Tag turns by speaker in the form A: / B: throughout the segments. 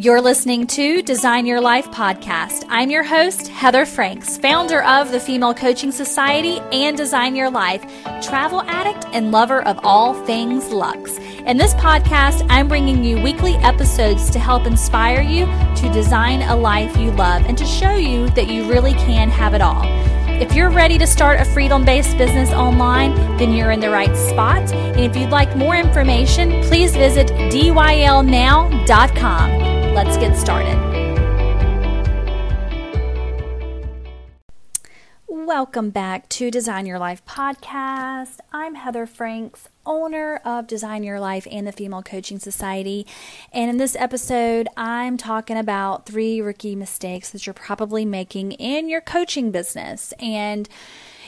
A: You're listening to Design Your Life podcast. I'm your host, Heather Franks, founder of the Female Coaching Society and Design Your Life, travel addict and lover of all things luxe. In this podcast, I'm bringing you weekly episodes to help inspire you to design a life you love and to show you that you really can have it all. If you're ready to start a freedom based business online, then you're in the right spot. And if you'd like more information, please visit dylnow.com. Let's get started. Welcome back to Design Your Life podcast. I'm Heather Franks, owner of Design Your Life and the Female Coaching Society. And in this episode, I'm talking about three rookie mistakes that you're probably making in your coaching business. And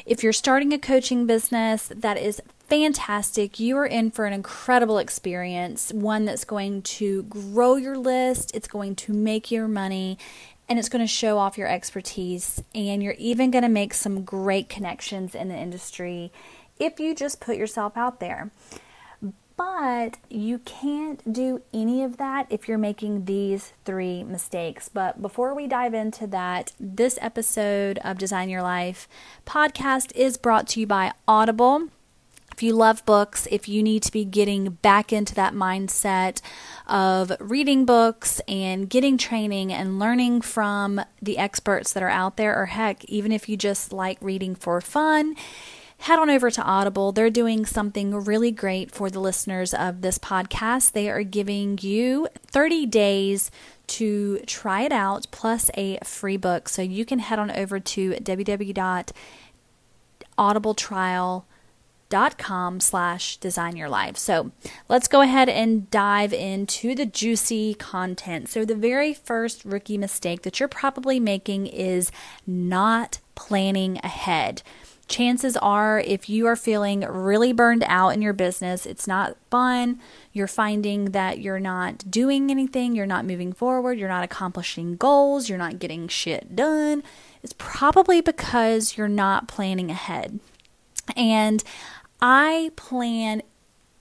A: if you're starting a coaching business, that is fantastic. You are in for an incredible experience, one that's going to grow your list, it's going to make your money, and it's going to show off your expertise. And you're even going to make some great connections in the industry if you just put yourself out there. But you can't do any of that if you're making these three mistakes. But before we dive into that, this episode of Design Your Life podcast is brought to you by Audible. If you love books, if you need to be getting back into that mindset of reading books and getting training and learning from the experts that are out there, or heck, even if you just like reading for fun, head on over to Audible. They're doing something really great for the listeners of this podcast. They are giving you 30 days to try it out plus a free book. So you can head on over to www.audibletrial.com dot com slash design your life. So let's go ahead and dive into the juicy content. So the very first rookie mistake that you're probably making is not planning ahead. Chances are, if you are feeling really burned out in your business, it's not fun, you're finding that you're not doing anything, you're not moving forward, you're not accomplishing goals, you're not getting shit done, it's probably because you're not planning ahead. And I plan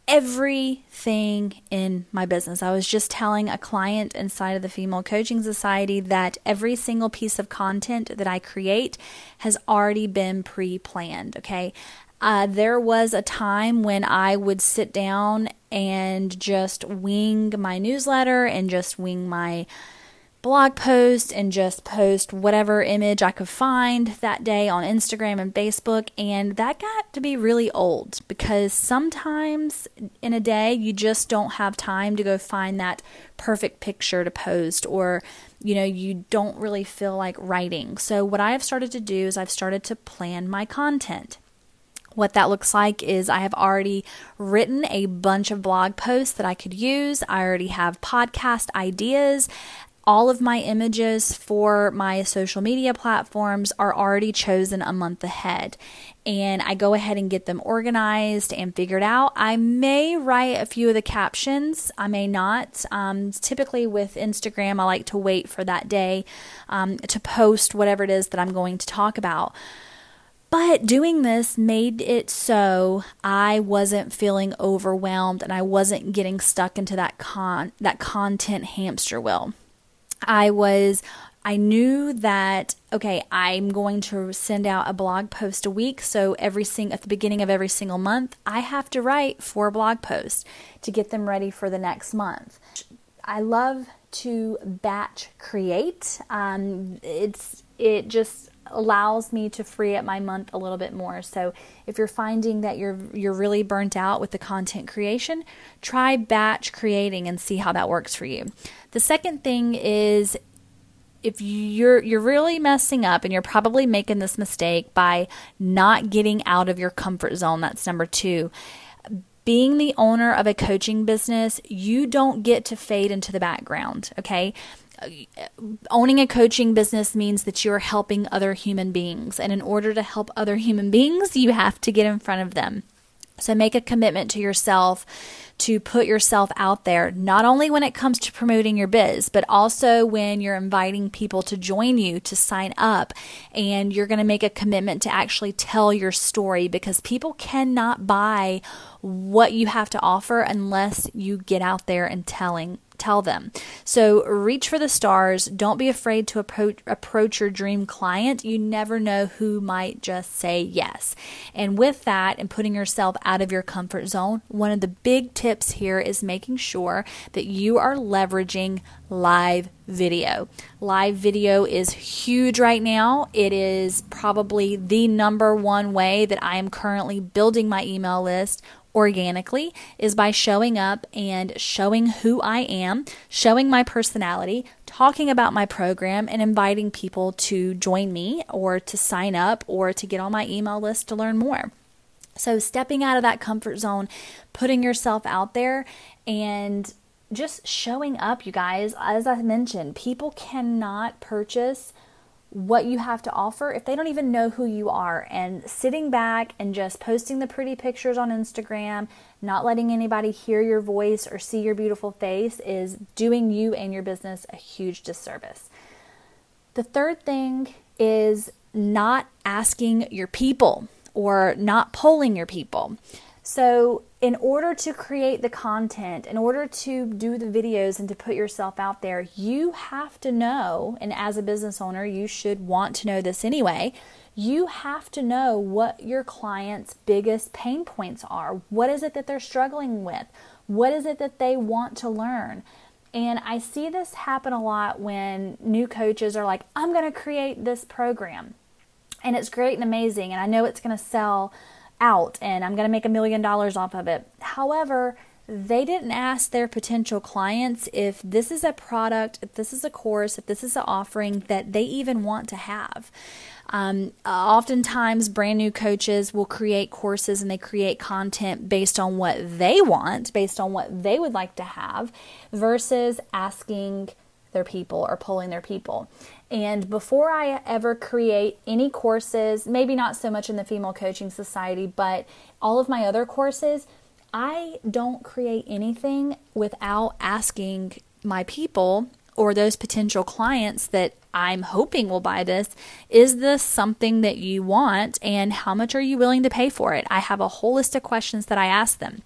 A: everything in my business. I was just telling a client inside of the Female Coaching Society that every single piece of content that I create has already been pre planned. Okay. Uh, there was a time when I would sit down and just wing my newsletter and just wing my blog post and just post whatever image I could find that day on Instagram and Facebook. And that got to be really old because sometimes in a day you just don't have time to go find that perfect picture to post or you know you don't really feel like writing. So what I have started to do is I've started to plan my content. What that looks like is I have already written a bunch of blog posts that I could use. I already have podcast ideas all of my images for my social media platforms are already chosen a month ahead. And I go ahead and get them organized and figured out. I may write a few of the captions, I may not. Um, typically, with Instagram, I like to wait for that day um, to post whatever it is that I'm going to talk about. But doing this made it so I wasn't feeling overwhelmed and I wasn't getting stuck into that con that content hamster wheel. I was I knew that okay, I'm going to send out a blog post a week, so every sing at the beginning of every single month, I have to write four blog posts to get them ready for the next month. I love to batch create. Um, it's it just allows me to free up my month a little bit more. So if you're finding that you're you're really burnt out with the content creation, try batch creating and see how that works for you. The second thing is if you're you're really messing up and you're probably making this mistake by not getting out of your comfort zone. That's number 2 being the owner of a coaching business, you don't get to fade into the background, okay? owning a coaching business means that you're helping other human beings. And in order to help other human beings, you have to get in front of them. So make a commitment to yourself to put yourself out there, not only when it comes to promoting your biz, but also when you're inviting people to join you to sign up. And you're going to make a commitment to actually tell your story because people cannot buy what you have to offer unless you get out there and telling tell them. So reach for the stars. Don't be afraid to approach, approach your dream client. You never know who might just say yes. And with that, and putting yourself out of your comfort zone, one of the big tips here is making sure that you are leveraging live video. Live video is huge right now. It is probably the number one way that I am currently building my email list organically is by showing up and showing who I am, showing my personality, talking about my program, and inviting people to join me or to sign up or to get on my email list to learn more. So, stepping out of that comfort zone, putting yourself out there, and just showing up, you guys. As I mentioned, people cannot purchase what you have to offer if they don't even know who you are. And sitting back and just posting the pretty pictures on Instagram, not letting anybody hear your voice or see your beautiful face is doing you and your business a huge disservice. The third thing is not asking your people or not polling your people. So, in order to create the content, in order to do the videos and to put yourself out there, you have to know, and as a business owner, you should want to know this anyway. You have to know what your client's biggest pain points are. What is it that they're struggling with? What is it that they want to learn? And I see this happen a lot when new coaches are like, I'm going to create this program. And it's great and amazing. And I know it's going to sell out and I'm going to make a million dollars off of it. However, they didn't ask their potential clients if this is a product, if this is a course, if this is an offering that they even want to have. Um, oftentimes, brand new coaches will create courses and they create content based on what they want, based on what they would like to have, versus asking their people or pulling their people. And before I ever create any courses, maybe not so much in the Female Coaching Society, but all of my other courses, I don't create anything without asking my people or those potential clients that I'm hoping will buy this is this something that you want and how much are you willing to pay for it? I have a whole list of questions that I ask them.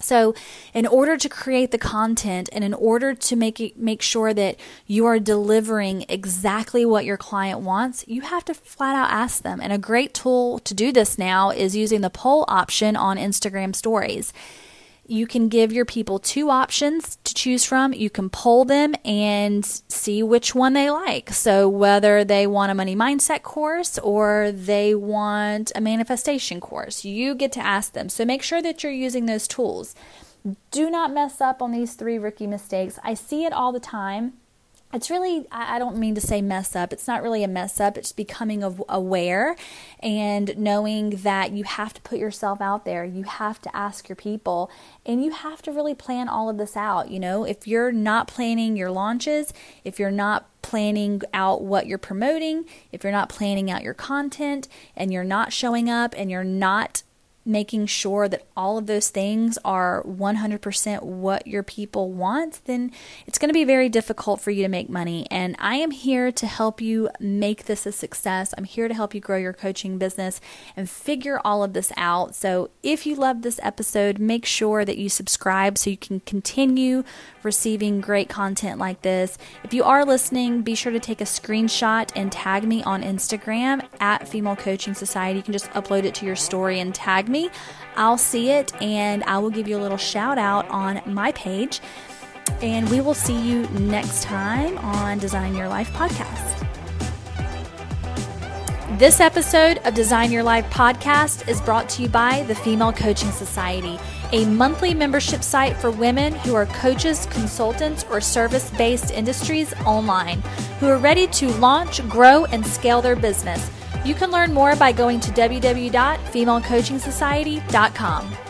A: So, in order to create the content and in order to make it, make sure that you are delivering exactly what your client wants, you have to flat out ask them. And a great tool to do this now is using the poll option on Instagram stories you can give your people two options choose from. You can poll them and see which one they like. So, whether they want a money mindset course or they want a manifestation course, you get to ask them. So, make sure that you're using those tools. Do not mess up on these three rookie mistakes. I see it all the time it's really i don't mean to say mess up. It's not really a mess up. It's becoming aware and knowing that you have to put yourself out there. You have to ask your people and you have to really plan all of this out you know? If you're not planning your launches if you're not planning out what you're promoting if you're not planning out your content and you're not showing up and you're not making sure that all of those things are 100% what your people want, then it's going to be very difficult for you to make money. And I am here to help you make this a success. I'm here to help you grow your coaching business and figure all of this out. So if you love this episode, make sure that you subscribe so you can continue receiving great content like this. If you are listening, be sure to take a screenshot and tag me on Instagram at Female Coaching Society. You can just upload it to your story and tag I'll see it and I will give you a little shout out on my page. And we will see you next time on Design Your Life podcast. This episode of Design Your Life podcast is brought to you by the Female Coaching Society a monthly membership site for women who are coaches, consultants, or service based industries online who are ready to launch, grow, and scale their business. You can learn more by going to www.femalecoachingsociety.com.